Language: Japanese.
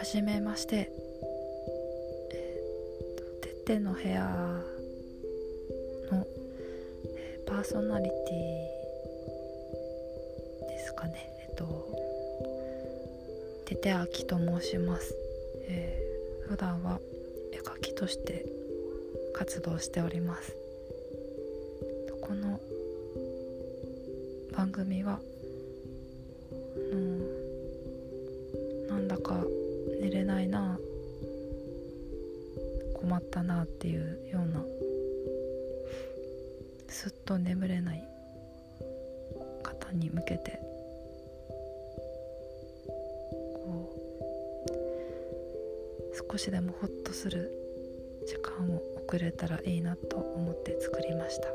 はじめましてえー、とてっての部屋の、えー、パーソナリティですかね。えっ、ー、とててあきと申します、えー、普段は絵描きとして活動しております。この番組はないな。困ったなっていうような。すっと眠れない方に向けて。こう少しでもホッとする時間を送れたらいいなと思って作りました。